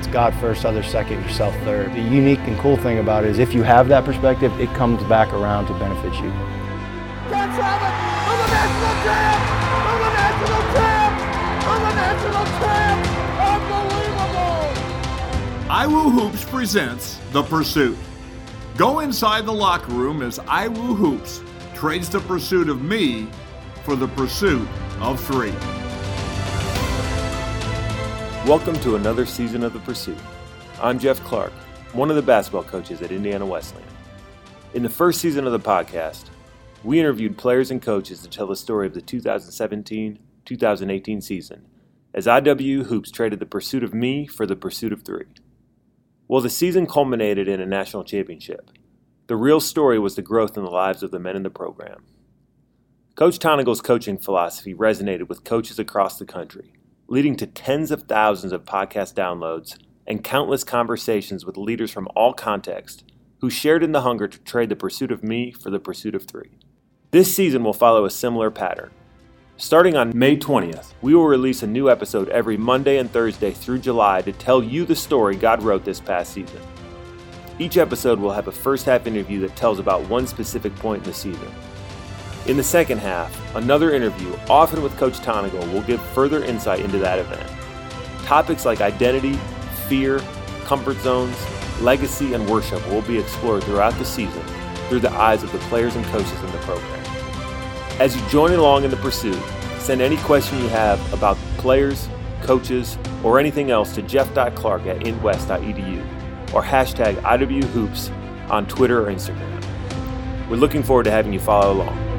it's God first, others second, yourself third. The unique and cool thing about it is if you have that perspective, it comes back around to benefit you. Cats have it! I'm the national champ! I'm the national champ! I'm the national champ! Unbelievable! IWU Hoops presents The Pursuit. Go inside the locker room as IWU Hoops trades the pursuit of me for the pursuit of three. Welcome to another season of The Pursuit. I'm Jeff Clark, one of the basketball coaches at Indiana Wesleyan. In the first season of the podcast, we interviewed players and coaches to tell the story of the 2017 2018 season as IW Hoops traded the pursuit of me for the pursuit of three. Well, the season culminated in a national championship. The real story was the growth in the lives of the men in the program. Coach Tonagel's coaching philosophy resonated with coaches across the country, leading to tens of thousands of podcast downloads and countless conversations with leaders from all contexts who shared in the hunger to trade the pursuit of me for the pursuit of three. This season will follow a similar pattern. Starting on May 20th, we will release a new episode every Monday and Thursday through July to tell you the story God wrote this past season. Each episode will have a first half interview that tells about one specific point in the season. In the second half, another interview, often with Coach Tonagel, will give further insight into that event. Topics like identity, fear, comfort zones, legacy, and worship will be explored throughout the season through the eyes of the players and coaches in the program. As you join along in the pursuit, send any question you have about players, coaches, or anything else to jeff.clark at indwes.edu or hashtag IWHoops on Twitter or Instagram. We're looking forward to having you follow along.